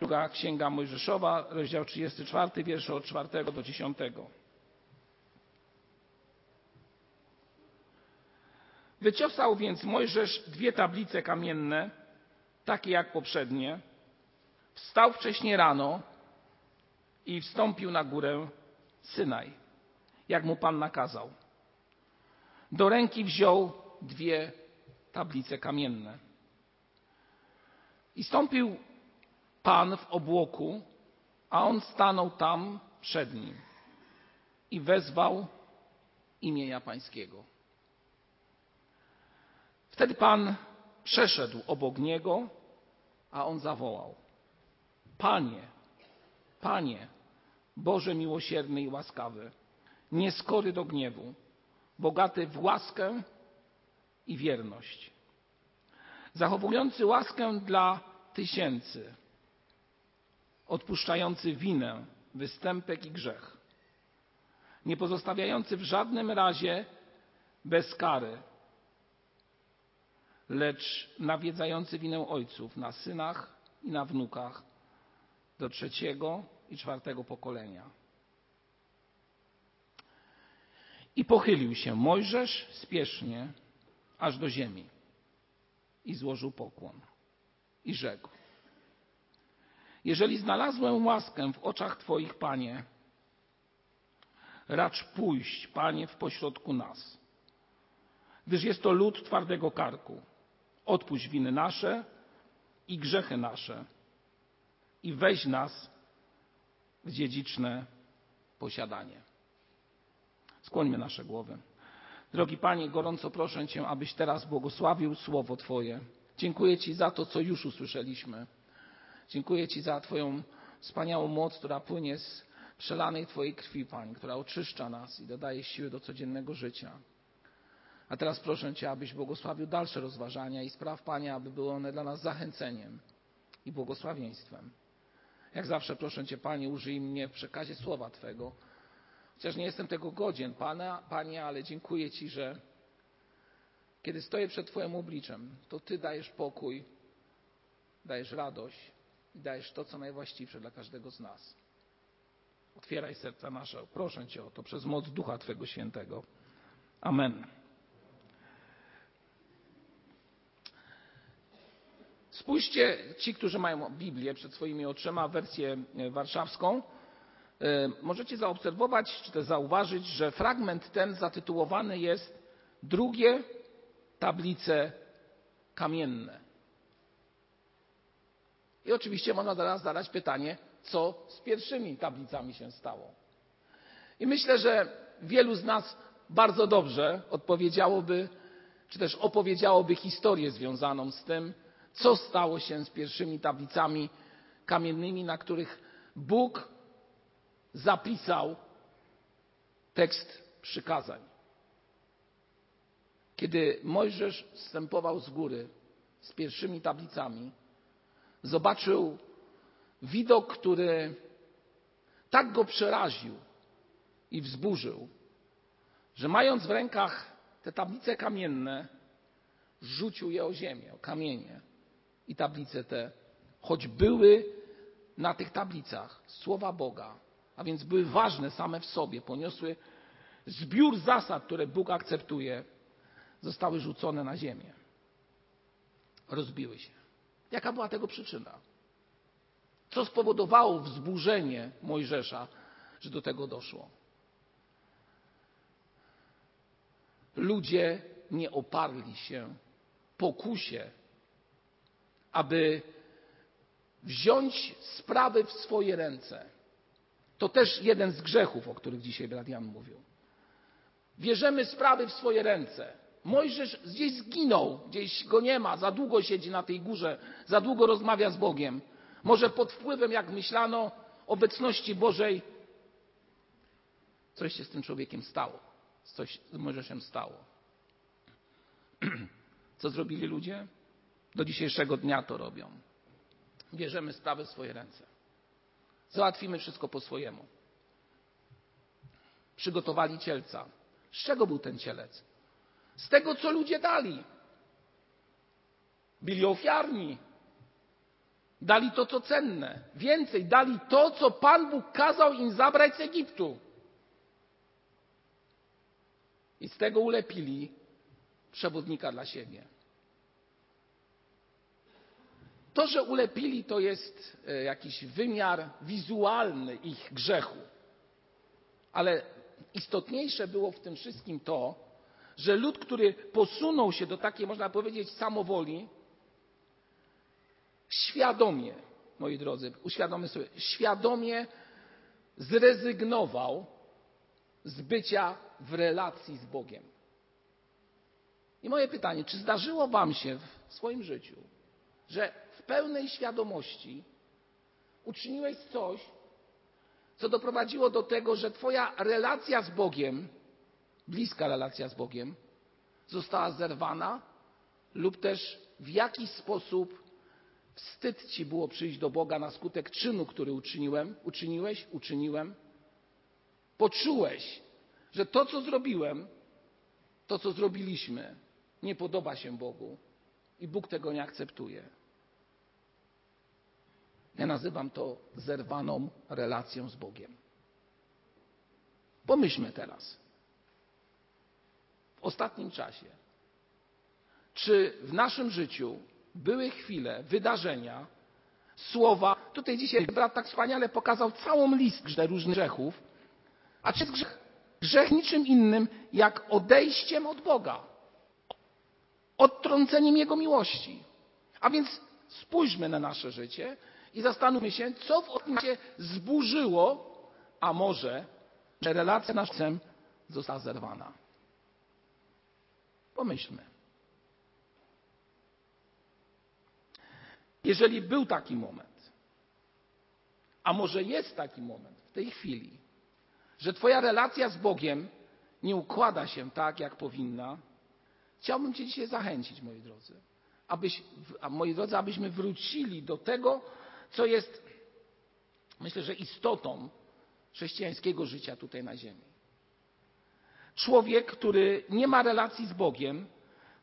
Druga Księga Mojżeszowa, rozdział 34, wiersze od 4 do 10. Wyciosał więc Mojżesz dwie tablice kamienne, takie jak poprzednie. Wstał wcześnie rano i wstąpił na górę Synaj, jak mu Pan nakazał. Do ręki wziął dwie tablice kamienne. I stąpił Pan w obłoku, a on stanął tam przed nim i wezwał imienia Pańskiego. Wtedy Pan przeszedł obok niego, a on zawołał: Panie, Panie, Boże miłosierny i łaskawy, nieskory do gniewu, bogaty w łaskę i wierność, zachowujący łaskę dla tysięcy, odpuszczający winę, występek i grzech, nie pozostawiający w żadnym razie bez kary, lecz nawiedzający winę ojców na synach i na wnukach do trzeciego i czwartego pokolenia. I pochylił się Mojżesz spiesznie aż do ziemi i złożył pokłon i rzekł: Jeżeli znalazłem łaskę w oczach Twoich, Panie, racz pójść, Panie, w pośrodku nas, gdyż jest to lud twardego karku. Odpuść winy nasze i grzechy nasze i weź nas w dziedziczne posiadanie. Skłońmy nasze głowy. Drogi Panie, gorąco proszę Cię, abyś teraz błogosławił Słowo Twoje. Dziękuję Ci za to, co już usłyszeliśmy. Dziękuję Ci za Twoją wspaniałą moc, która płynie z przelanej Twojej krwi, Panie, która oczyszcza nas i dodaje siły do codziennego życia. A teraz proszę Cię, abyś błogosławił dalsze rozważania i spraw, Panie, aby były one dla nas zachęceniem i błogosławieństwem. Jak zawsze proszę Cię, Panie, użyj mnie w przekazie słowa Twego. Chociaż nie jestem tego godzien, Pana, Panie, ale dziękuję Ci, że kiedy stoję przed Twoim obliczem, to Ty dajesz pokój, dajesz radość i dajesz to, co najwłaściwsze dla każdego z nas. Otwieraj serca nasze. Proszę Cię o to przez moc Ducha Twego Świętego. Amen. Spójrzcie, ci, którzy mają Biblię przed swoimi oczyma, wersję warszawską, możecie zaobserwować, czy też zauważyć, że fragment ten zatytułowany jest Drugie tablice kamienne. I oczywiście można zaraz zadać pytanie, co z pierwszymi tablicami się stało. I myślę, że wielu z nas bardzo dobrze odpowiedziałoby, czy też opowiedziałoby historię związaną z tym, co stało się z pierwszymi tablicami kamiennymi, na których Bóg zapisał tekst przykazań. Kiedy Mojżesz wstępował z góry z pierwszymi tablicami, zobaczył widok, który tak go przeraził i wzburzył, że mając w rękach te tablice kamienne, rzucił je o ziemię, o kamienie. I tablice te, choć były na tych tablicach słowa Boga, a więc były ważne same w sobie, poniosły zbiór zasad, które Bóg akceptuje, zostały rzucone na ziemię. Rozbiły się. Jaka była tego przyczyna? Co spowodowało wzburzenie Mojżesza, że do tego doszło? Ludzie nie oparli się pokusie, aby wziąć sprawy w swoje ręce. To też jeden z grzechów, o których dzisiaj brat Jan mówił. Bierzemy sprawy w swoje ręce. Mojżesz gdzieś zginął, gdzieś go nie ma, za długo siedzi na tej górze, za długo rozmawia z Bogiem. Może pod wpływem, jak myślano, obecności Bożej coś się z tym człowiekiem stało. Coś z Mojżeszem stało. Co zrobili ludzie? Do dzisiejszego dnia to robią. Bierzemy sprawy w swoje ręce. Załatwimy wszystko po swojemu. Przygotowali cielca. Z czego był ten cielec? Z tego, co ludzie dali. Byli ofiarni. Dali to, co cenne. Więcej, dali to, co Pan Bóg kazał im zabrać z Egiptu. I z tego ulepili przewodnika dla siebie. To, że ulepili, to jest e, jakiś wymiar wizualny ich grzechu. Ale istotniejsze było w tym wszystkim to, że lud, który posunął się do takiej, można powiedzieć, samowoli, świadomie, moi drodzy, uświadommy sobie, świadomie zrezygnował z bycia w relacji z Bogiem. I moje pytanie, czy zdarzyło Wam się w swoim życiu, że w pełnej świadomości uczyniłeś coś, co doprowadziło do tego, że Twoja relacja z Bogiem, bliska relacja z Bogiem, została zerwana, lub też w jakiś sposób wstyd Ci było przyjść do Boga na skutek czynu, który uczyniłem, uczyniłeś, uczyniłem. Poczułeś, że to, co zrobiłem, to, co zrobiliśmy, nie podoba się Bogu i Bóg tego nie akceptuje. Ja nazywam to zerwaną relacją z Bogiem. Pomyślmy teraz. W ostatnim czasie, czy w naszym życiu były chwile, wydarzenia, słowa. Tutaj dzisiaj brat tak wspaniale pokazał całą listę różnych grzechów. A czy jest grzech? Grzech niczym innym jak odejściem od Boga, odtrąceniem Jego miłości. A więc spójrzmy na nasze życie i zastanówmy się, co w odniesieniu zburzyło, a może że relacja nasza została zerwana. Pomyślmy. Jeżeli był taki moment, a może jest taki moment w tej chwili, że Twoja relacja z Bogiem nie układa się tak, jak powinna, chciałbym Cię dzisiaj zachęcić, moi drodzy, abyś, moi drodzy, abyśmy wrócili do tego, co jest, myślę, że istotą chrześcijańskiego życia tutaj na Ziemi. Człowiek, który nie ma relacji z Bogiem,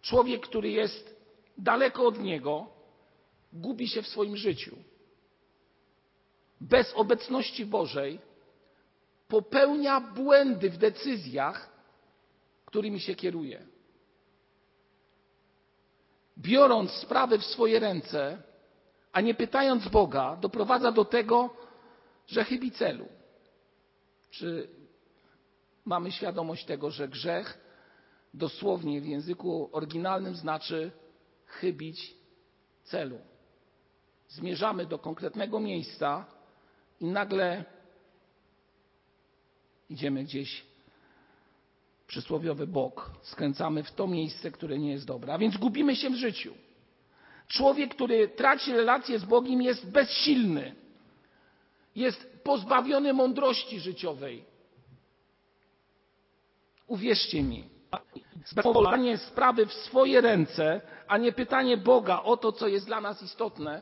człowiek, który jest daleko od Niego, gubi się w swoim życiu. Bez obecności Bożej popełnia błędy w decyzjach, którymi się kieruje. Biorąc sprawy w swoje ręce, a nie pytając Boga, doprowadza do tego, że chybi celu. Czy mamy świadomość tego, że grzech dosłownie w języku oryginalnym znaczy chybić celu? zmierzamy do konkretnego miejsca i nagle idziemy gdzieś przysłowiowy bok, skręcamy w to miejsce, które nie jest dobre, a więc gubimy się w życiu. Człowiek, który traci relację z Bogiem, jest bezsilny, jest pozbawiony mądrości życiowej. Uwierzcie mi, sprawowanie sprawy w swoje ręce, a nie pytanie Boga o to, co jest dla nas istotne,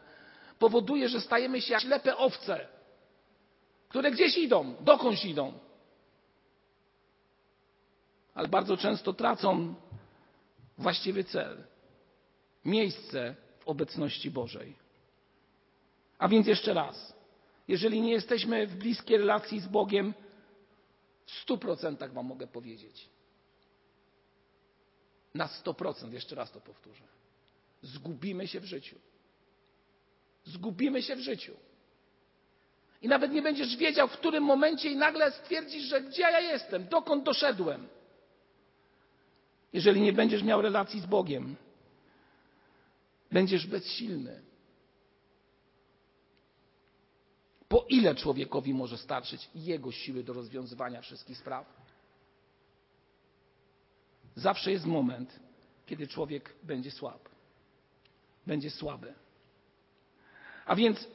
powoduje, że stajemy się jak ślepe owce, które gdzieś idą, dokądś idą. Ale bardzo często tracą właściwy cel miejsce w obecności Bożej. A więc jeszcze raz, jeżeli nie jesteśmy w bliskiej relacji z Bogiem, stu procentach Wam mogę powiedzieć. Na sto procent, jeszcze raz to powtórzę. Zgubimy się w życiu. Zgubimy się w życiu. I nawet nie będziesz wiedział, w którym momencie i nagle stwierdzisz, że gdzie ja jestem, dokąd doszedłem. Jeżeli nie będziesz miał relacji z Bogiem, będziesz bezsilny. Po ile człowiekowi może starczyć jego siły do rozwiązywania wszystkich spraw? Zawsze jest moment, kiedy człowiek będzie słab, będzie słaby. A więc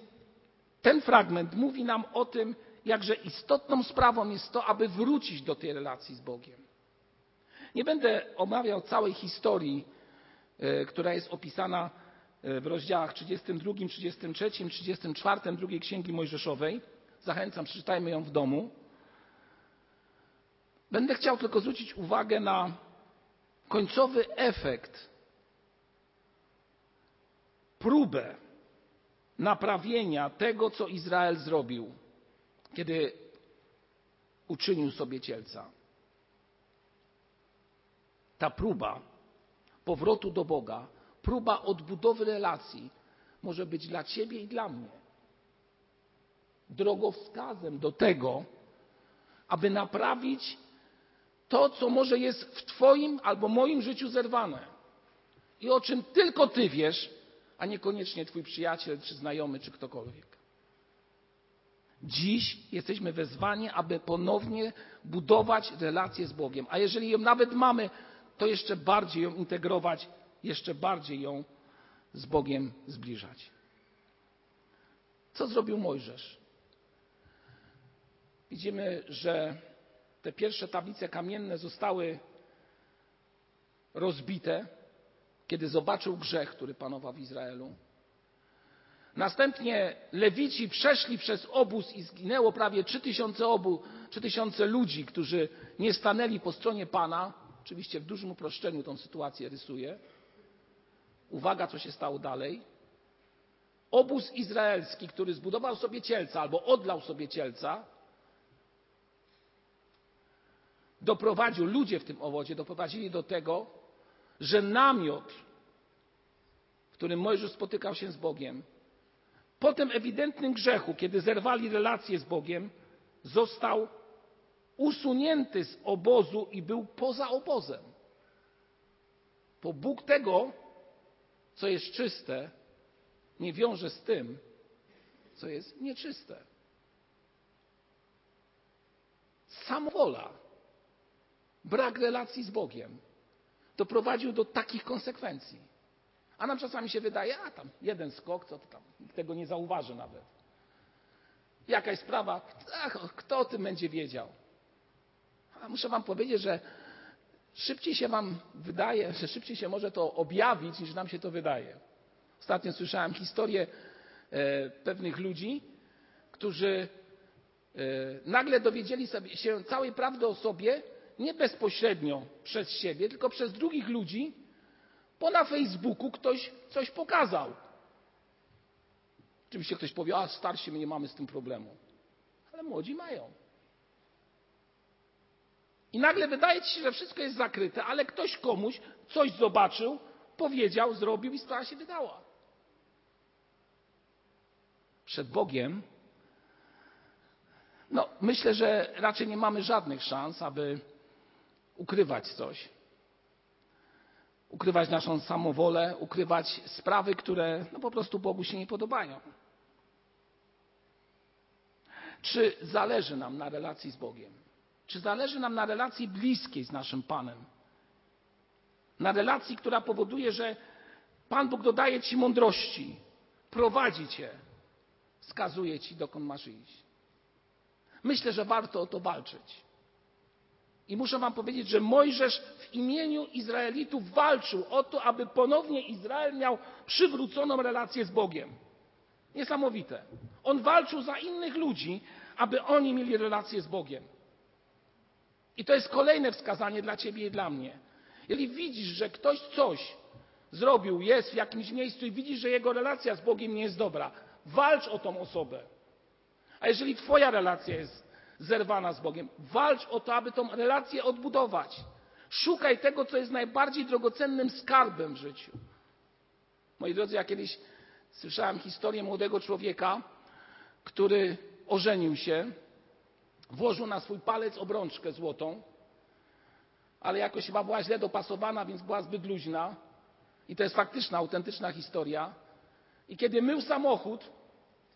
ten fragment mówi nam o tym, jakże istotną sprawą jest to, aby wrócić do tej relacji z Bogiem. Nie będę omawiał całej historii, e, która jest opisana w rozdziałach 32, 33, 34 drugiej Księgi Mojżeszowej. Zachęcam, przeczytajmy ją w domu. Będę chciał tylko zwrócić uwagę na końcowy efekt, próbę naprawienia tego, co Izrael zrobił, kiedy uczynił sobie cielca. Ta próba powrotu do Boga, próba odbudowy relacji może być dla Ciebie i dla mnie drogowskazem do tego, aby naprawić to, co może jest w Twoim albo moim życiu zerwane i o czym tylko Ty wiesz, a niekoniecznie Twój przyjaciel, czy znajomy, czy ktokolwiek. Dziś jesteśmy wezwani, aby ponownie budować relacje z Bogiem, a jeżeli ją nawet mamy, to jeszcze bardziej ją integrować, jeszcze bardziej ją z Bogiem zbliżać. Co zrobił Mojżesz? Widzimy, że te pierwsze tablice kamienne zostały rozbite, kiedy zobaczył grzech, który panował w Izraelu. Następnie Lewici przeszli przez obóz i zginęło prawie 3000 obu, 3000 ludzi, którzy nie stanęli po stronie Pana. Oczywiście w dużym uproszczeniu tą sytuację rysuję. Uwaga, co się stało dalej. Obóz izraelski, który zbudował sobie cielca albo odlał sobie cielca, doprowadził, ludzie w tym owodzie doprowadzili do tego, że namiot, w którym Mojżesz spotykał się z Bogiem, po tym ewidentnym grzechu, kiedy zerwali relacje z Bogiem, został usunięty z obozu i był poza obozem. Bo Bóg tego, co jest czyste, nie wiąże z tym, co jest nieczyste. Samowola brak relacji z Bogiem doprowadził do takich konsekwencji. A nam czasami się wydaje, a tam jeden skok, co to tam, nikt tego nie zauważy nawet. Jakaś sprawa, ach, kto o tym będzie wiedział? A muszę Wam powiedzieć, że szybciej się Wam wydaje, że szybciej się może to objawić, niż nam się to wydaje. Ostatnio słyszałem historię e, pewnych ludzi, którzy e, nagle dowiedzieli się całej prawdy o sobie nie bezpośrednio przez siebie, tylko przez drugich ludzi, bo na Facebooku ktoś coś pokazał. Oczywiście ktoś powie, a starsi my nie mamy z tym problemu. Ale młodzi mają. I nagle wydaje ci się, że wszystko jest zakryte, ale ktoś komuś coś zobaczył, powiedział, zrobił i sprawa się wydała. Przed Bogiem, no myślę, że raczej nie mamy żadnych szans, aby ukrywać coś. Ukrywać naszą samowolę, ukrywać sprawy, które no po prostu Bogu się nie podobają. Czy zależy nam na relacji z Bogiem? Czy zależy nam na relacji bliskiej z naszym Panem? Na relacji, która powoduje, że Pan Bóg dodaje Ci mądrości, prowadzi Cię, wskazuje Ci, dokąd masz iść. Myślę, że warto o to walczyć. I muszę wam powiedzieć, że Mojżesz w imieniu Izraelitów walczył o to, aby ponownie Izrael miał przywróconą relację z Bogiem. Niesamowite. On walczył za innych ludzi, aby oni mieli relację z Bogiem. I to jest kolejne wskazanie dla ciebie i dla mnie. Jeżeli widzisz, że ktoś coś zrobił, jest w jakimś miejscu i widzisz, że jego relacja z Bogiem nie jest dobra, walcz o tą osobę. A jeżeli twoja relacja jest zerwana z Bogiem. Walcz o to, aby tą relację odbudować. Szukaj tego, co jest najbardziej drogocennym skarbem w życiu. Moi drodzy, ja kiedyś słyszałem historię młodego człowieka, który ożenił się, włożył na swój palec obrączkę złotą, ale jakoś chyba była źle dopasowana, więc była zbyt luźna. I to jest faktyczna, autentyczna historia. I kiedy mył samochód,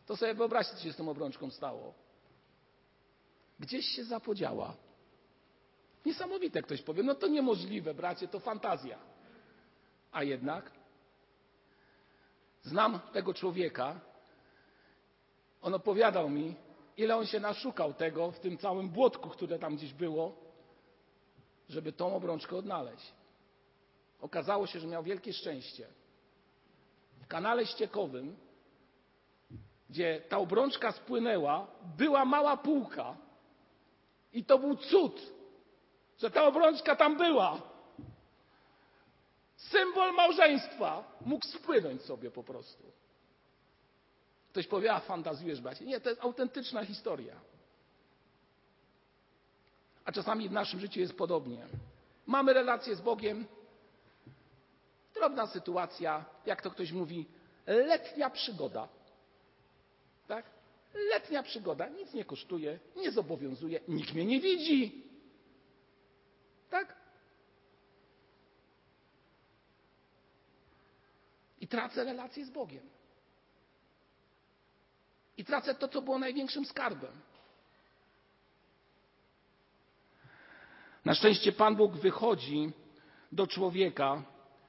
to sobie wyobraźcie, co się z tą obrączką stało. Gdzieś się zapodziała. Niesamowite ktoś powie, no to niemożliwe, bracie, to fantazja. A jednak znam tego człowieka. On opowiadał mi, ile on się naszukał tego w tym całym błotku, które tam gdzieś było, żeby tą obrączkę odnaleźć. Okazało się, że miał wielkie szczęście. W kanale ściekowym, gdzie ta obrączka spłynęła, była mała półka, i to był cud, że ta obrączka tam była. Symbol małżeństwa mógł spłynąć sobie po prostu. Ktoś powie, a fantazjujesz, bracie. Nie, to jest autentyczna historia. A czasami w naszym życiu jest podobnie. Mamy relację z Bogiem, drobna sytuacja, jak to ktoś mówi, letnia przygoda. Tak? Letnia przygoda, nic nie kosztuje, nie zobowiązuje, nikt mnie nie widzi. Tak? I tracę relację z Bogiem. I tracę to, co było największym skarbem. Na szczęście Pan Bóg wychodzi do człowieka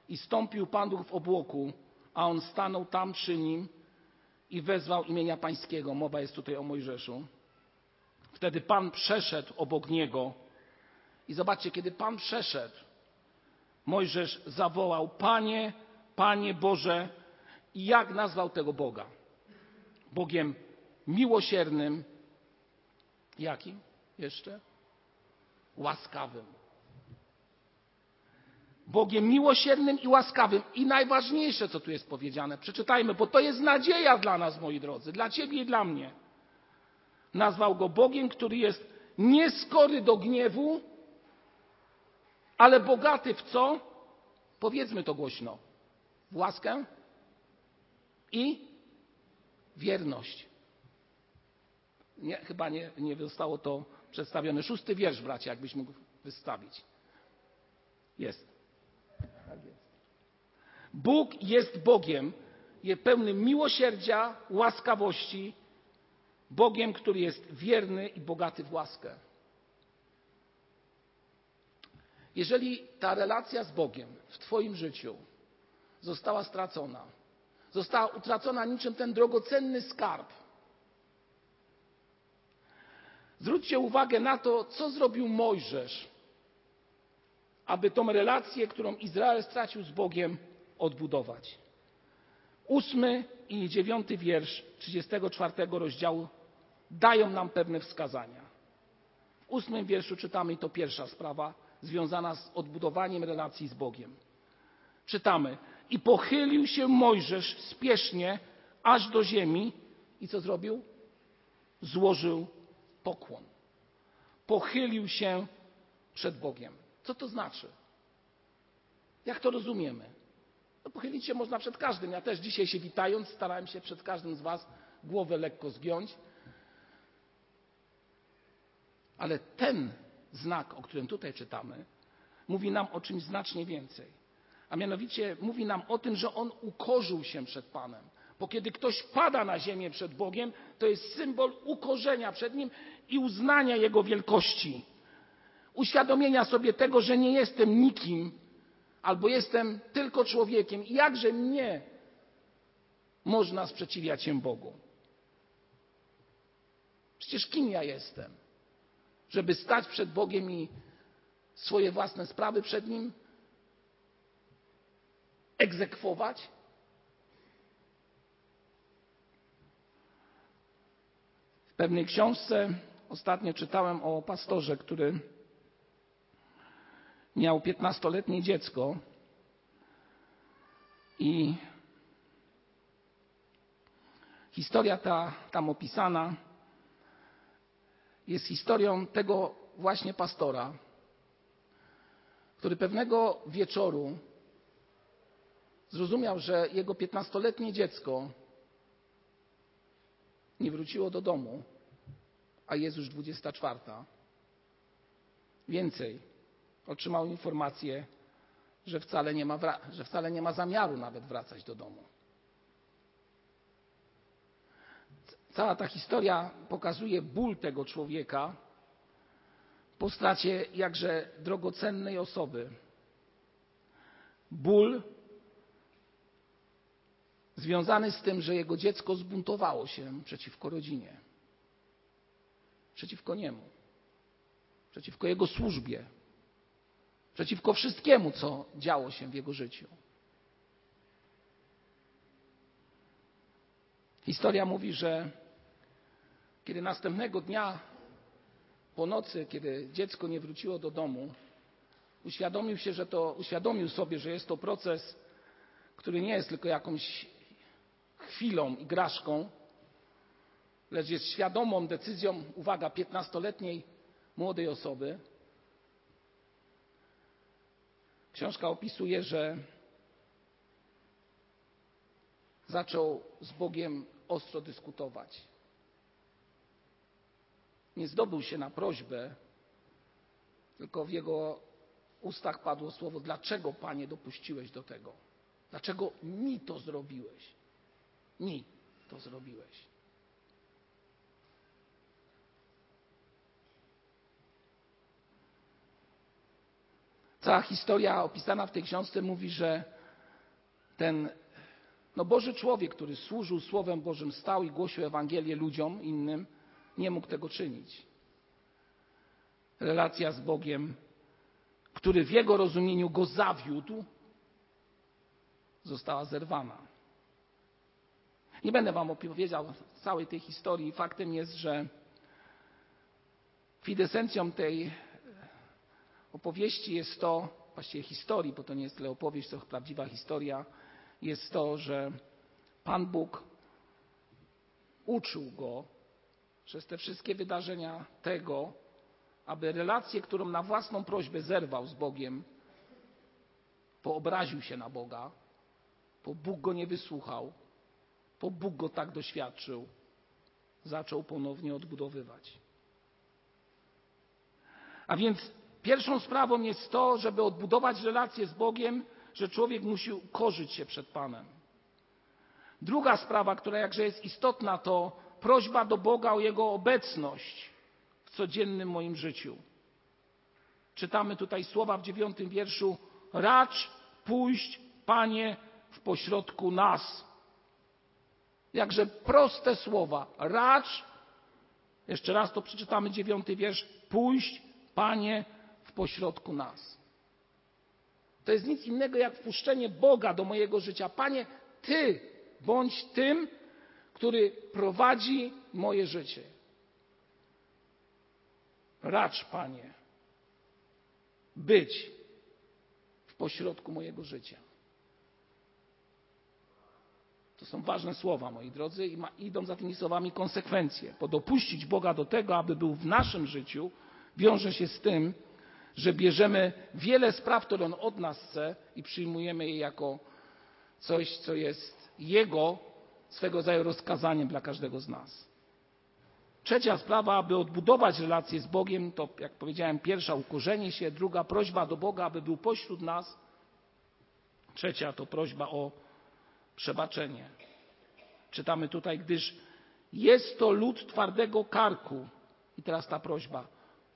i stąpił Pan Bóg w obłoku, a on stanął tam przy nim i wezwał imienia Pańskiego. Mowa jest tutaj o Mojżeszu. Wtedy Pan przeszedł obok niego i zobaczcie, kiedy Pan przeszedł, Mojżesz zawołał: Panie, Panie Boże, jak nazwał tego Boga? Bogiem miłosiernym. Jakim jeszcze? Łaskawym. Bogiem miłosiernym i łaskawym. I najważniejsze, co tu jest powiedziane, przeczytajmy, bo to jest nadzieja dla nas, moi drodzy, dla Ciebie i dla mnie. Nazwał go Bogiem, który jest nieskory do gniewu, ale bogaty w co? Powiedzmy to głośno. W łaskę i wierność. Nie, chyba nie, nie zostało to przedstawione. Szósty wiersz, bracie, jakbyś mógł wystawić. Jest. Tak. Bóg jest Bogiem, jest pełnym miłosierdzia, łaskawości, Bogiem, który jest wierny i bogaty w łaskę. Jeżeli ta relacja z Bogiem w Twoim życiu została stracona, została utracona niczym ten drogocenny skarb, zwróćcie uwagę na to, co zrobił Mojżesz, aby tą relację, którą Izrael stracił z Bogiem, odbudować. Ósmy i dziewiąty wiersz 34 rozdziału dają nam pewne wskazania. W ósmym wierszu czytamy, i to pierwsza sprawa, związana z odbudowaniem relacji z Bogiem. Czytamy: I pochylił się Mojżesz spiesznie aż do ziemi i co zrobił? Złożył pokłon. Pochylił się przed Bogiem. Co to znaczy? Jak to rozumiemy? No, pochylić się można przed każdym. Ja też dzisiaj się witając, starałem się przed każdym z Was głowę lekko zgiąć. Ale ten znak, o którym tutaj czytamy, mówi nam o czymś znacznie więcej. A mianowicie mówi nam o tym, że on ukorzył się przed Panem. Bo kiedy ktoś pada na ziemię przed Bogiem, to jest symbol ukorzenia przed Nim i uznania Jego wielkości. Uświadomienia sobie tego, że nie jestem nikim, albo jestem tylko człowiekiem i jakże mnie można sprzeciwiać się Bogu. Przecież kim ja jestem? żeby stać przed Bogiem i swoje własne sprawy przed Nim egzekwować? W pewnej książce ostatnio czytałem o pastorze, który miał piętnastoletnie dziecko i historia ta tam opisana jest historią tego właśnie pastora, który pewnego wieczoru zrozumiał, że jego piętnastoletnie dziecko nie wróciło do domu, a jest już 24. Więcej, otrzymał informację, że wcale nie ma, że wcale nie ma zamiaru nawet wracać do domu. Cała ta historia pokazuje ból tego człowieka po stracie jakże drogocennej osoby. Ból związany z tym, że jego dziecko zbuntowało się przeciwko rodzinie, przeciwko niemu, przeciwko jego służbie, przeciwko wszystkiemu, co działo się w jego życiu. Historia mówi, że kiedy następnego dnia po nocy, kiedy dziecko nie wróciło do domu, uświadomił się, że to, uświadomił sobie, że jest to proces, który nie jest tylko jakąś chwilą, igraszką, lecz jest świadomą decyzją, uwaga, 15-letniej młodej osoby. Książka opisuje, że zaczął z Bogiem ostro dyskutować. Nie zdobył się na prośbę, tylko w jego ustach padło słowo: Dlaczego, panie, dopuściłeś do tego? Dlaczego mi to zrobiłeś? Mi to zrobiłeś. Cała historia opisana w tej książce mówi, że ten no Boży człowiek, który służył Słowem Bożym, stał i głosił Ewangelię ludziom innym, nie mógł tego czynić. Relacja z Bogiem, który w jego rozumieniu go zawiódł, została zerwana. Nie będę Wam opowiedział całej tej historii. Faktem jest, że kwintesencją tej opowieści jest to, właściwie historii, bo to nie jest tyle opowieść, co prawdziwa historia, jest to, że Pan Bóg uczył go przez te wszystkie wydarzenia tego, aby relację, którą na własną prośbę zerwał z Bogiem, poobraził się na Boga, bo Bóg go nie wysłuchał, bo Bóg go tak doświadczył, zaczął ponownie odbudowywać. A więc pierwszą sprawą jest to, żeby odbudować relację z Bogiem, że człowiek musi ukorzyć się przed Panem. Druga sprawa, która jakże jest istotna, to prośba do Boga o Jego obecność w codziennym moim życiu. Czytamy tutaj słowa w dziewiątym wierszu: Racz pójść, Panie, w pośrodku nas. Jakże proste słowa. Racz, jeszcze raz to przeczytamy, dziewiąty wiersz. Pójść, Panie, w pośrodku nas. To jest nic innego jak wpuszczenie Boga do mojego życia. Panie, Ty bądź tym, który prowadzi moje życie. Racz, Panie, być w pośrodku mojego życia. To są ważne słowa, moi drodzy, i ma, idą za tymi słowami konsekwencje. Bo dopuścić Boga do tego, aby był w naszym życiu, wiąże się z tym, że bierzemy wiele spraw, które On od nas chce i przyjmujemy je jako coś, co jest Jego swego rodzaju rozkazaniem dla każdego z nas. Trzecia sprawa, aby odbudować relacje z Bogiem, to jak powiedziałem, pierwsza ukorzenie się, druga prośba do Boga, aby był pośród nas. Trzecia to prośba o przebaczenie. Czytamy tutaj, gdyż jest to lud twardego karku. I teraz ta prośba: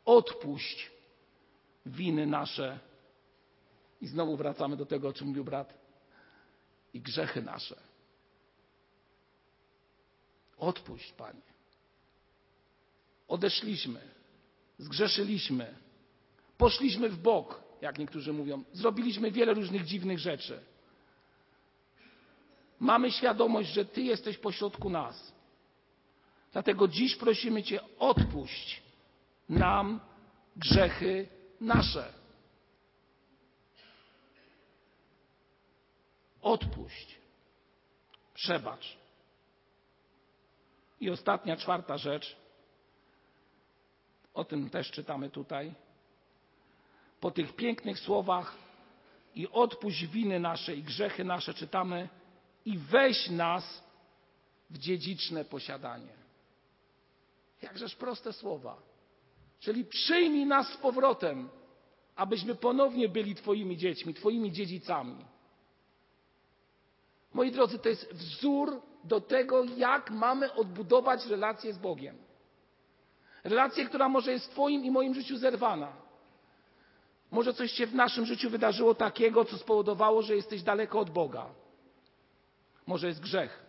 odpuść winy nasze. I znowu wracamy do tego, o czym mówił brat. I grzechy nasze. Odpuść, Panie. Odeszliśmy, zgrzeszyliśmy, poszliśmy w bok, jak niektórzy mówią, zrobiliśmy wiele różnych dziwnych rzeczy. Mamy świadomość, że Ty jesteś pośrodku nas. Dlatego dziś prosimy Cię, odpuść nam grzechy nasze. Odpuść. Przebacz. I ostatnia, czwarta rzecz. O tym też czytamy tutaj. Po tych pięknych słowach i odpuść winy nasze i grzechy nasze czytamy i weź nas w dziedziczne posiadanie. Jakżeż proste słowa. Czyli przyjmij nas z powrotem, abyśmy ponownie byli Twoimi dziećmi, Twoimi dziedzicami. Moi drodzy, to jest wzór do tego, jak mamy odbudować relację z Bogiem. Relację, która może jest w Twoim i moim życiu zerwana. Może coś się w naszym życiu wydarzyło takiego, co spowodowało, że jesteś daleko od Boga. Może jest grzech,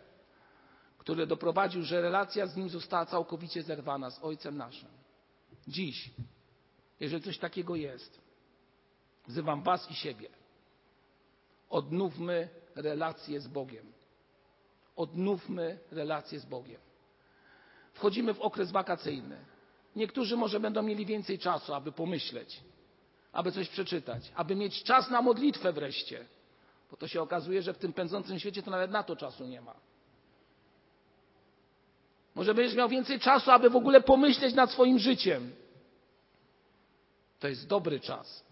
który doprowadził, że relacja z Nim została całkowicie zerwana z Ojcem naszym. Dziś, jeżeli coś takiego jest, wzywam Was i siebie. Odnówmy relacje z Bogiem. Odnówmy relacje z Bogiem. Wchodzimy w okres wakacyjny. Niektórzy może będą mieli więcej czasu, aby pomyśleć, aby coś przeczytać, aby mieć czas na modlitwę wreszcie, bo to się okazuje, że w tym pędzącym świecie to nawet na to czasu nie ma. Może będziesz miał więcej czasu, aby w ogóle pomyśleć nad swoim życiem. To jest dobry czas.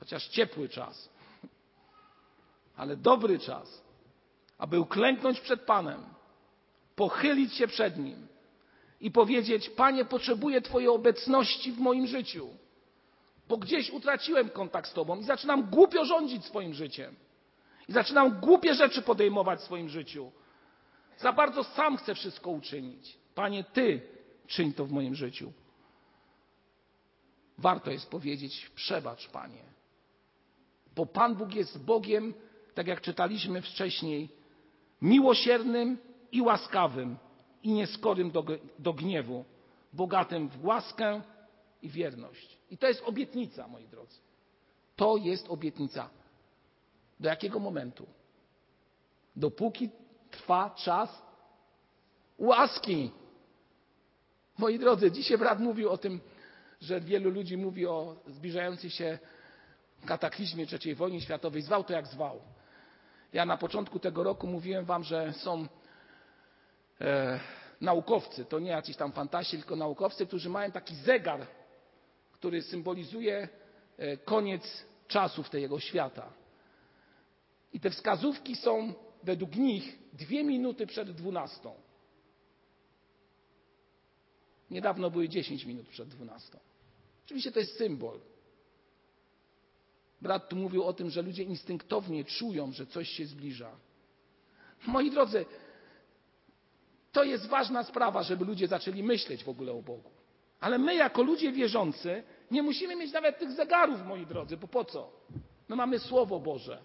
Chociaż ciepły czas. Ale dobry czas, aby uklęknąć przed Panem, pochylić się przed Nim i powiedzieć: Panie, potrzebuję Twojej obecności w moim życiu, bo gdzieś utraciłem kontakt z Tobą i zaczynam głupio rządzić swoim życiem. I zaczynam głupie rzeczy podejmować w swoim życiu. Za bardzo sam chcę wszystko uczynić. Panie, Ty czyń to w moim życiu. Warto jest powiedzieć: Przebacz, Panie. Bo Pan Bóg jest Bogiem, tak jak czytaliśmy wcześniej, miłosiernym i łaskawym i nieskorym do, do gniewu, bogatym w łaskę i wierność. I to jest obietnica, moi drodzy. To jest obietnica. Do jakiego momentu? Dopóki trwa czas łaski. Moi drodzy, dzisiaj brat mówił o tym, że wielu ludzi mówi o zbliżającej się kataklizmie III wojny światowej. Zwał to jak zwał. Ja na początku tego roku mówiłem wam, że są e, naukowcy, to nie jakiś tam fantasi, tylko naukowcy, którzy mają taki zegar, który symbolizuje e, koniec czasów tego świata. I te wskazówki są według nich dwie minuty przed dwunastą. Niedawno były 10 minut przed dwunastą. Oczywiście to jest symbol. Brat tu mówił o tym, że ludzie instynktownie czują, że coś się zbliża. Moi drodzy, to jest ważna sprawa, żeby ludzie zaczęli myśleć w ogóle o Bogu. Ale my, jako ludzie wierzący, nie musimy mieć nawet tych zegarów, moi drodzy, bo po co? My mamy Słowo Boże.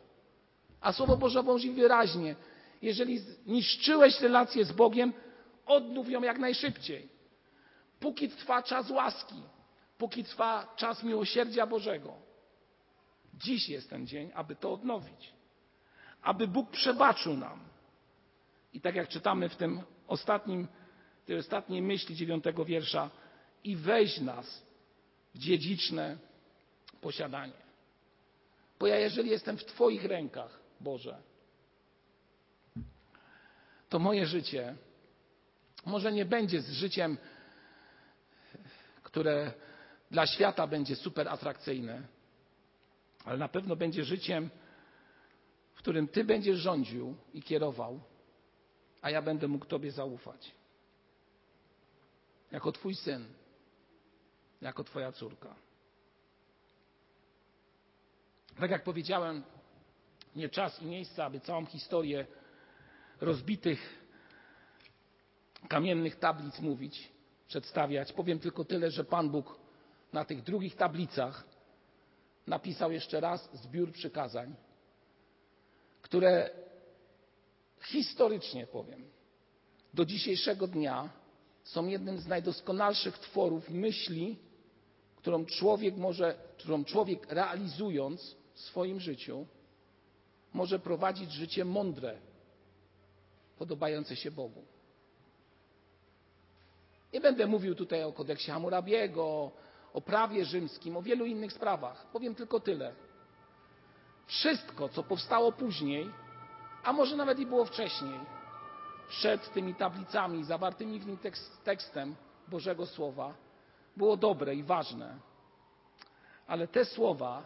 A Słowo Boże mówi wyraźnie, jeżeli zniszczyłeś relację z Bogiem, odnów ją jak najszybciej. Póki trwa czas łaski, póki trwa czas miłosierdzia Bożego. Dziś jest ten dzień, aby to odnowić. Aby Bóg przebaczył nam. I tak jak czytamy w tym ostatnim, tej ostatniej myśli dziewiątego wiersza, i weź nas w dziedziczne posiadanie. Bo ja, jeżeli jestem w Twoich rękach, Boże, to moje życie może nie będzie z życiem, które dla świata będzie super atrakcyjne, ale na pewno będzie życiem, w którym Ty będziesz rządził i kierował, a ja będę mógł Tobie zaufać. Jako Twój syn, jako Twoja córka. Tak jak powiedziałem, nie czas i miejsce, aby całą historię rozbitych kamiennych tablic mówić, przedstawiać. Powiem tylko tyle, że Pan Bóg na tych drugich tablicach napisał jeszcze raz zbiór przykazań, które historycznie powiem, do dzisiejszego dnia są jednym z najdoskonalszych tworów myśli, którą człowiek może, którą człowiek realizując w swoim życiu, może prowadzić życie mądre, podobające się Bogu. Nie będę mówił tutaj o kodeksie Hammurabiego, o prawie rzymskim, o wielu innych sprawach. Powiem tylko tyle. Wszystko, co powstało później, a może nawet i było wcześniej, przed tymi tablicami zawartymi w nim tekstem Bożego Słowa, było dobre i ważne. Ale te słowa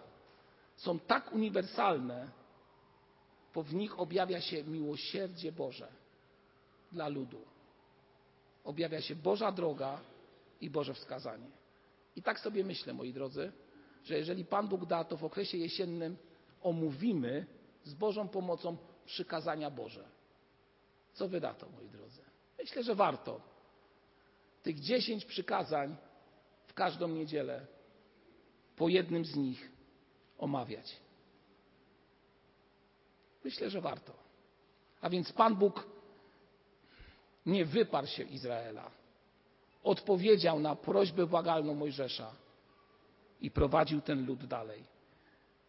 są tak uniwersalne, bo w nich objawia się miłosierdzie Boże dla ludu. Objawia się Boża droga i Boże wskazanie. I tak sobie myślę, moi drodzy, że jeżeli Pan Bóg da, to w okresie jesiennym omówimy z Bożą pomocą przykazania Boże. Co wy na to, moi drodzy? Myślę, że warto. Tych dziesięć przykazań w każdą niedzielę po jednym z nich omawiać. Myślę, że warto. A więc Pan Bóg nie wyparł się Izraela. Odpowiedział na prośbę błagalną Mojżesza i prowadził ten lud dalej.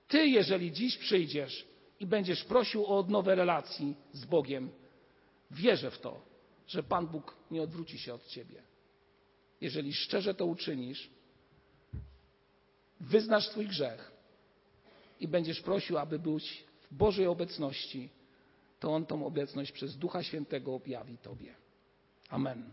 Ty, jeżeli dziś przyjdziesz i będziesz prosił o odnowę relacji z Bogiem, wierzę w to, że Pan Bóg nie odwróci się od ciebie. Jeżeli szczerze to uczynisz, wyznasz swój grzech i będziesz prosił, aby być w Bożej obecności, to On tą obecność przez Ducha Świętego objawi Tobie. Amen.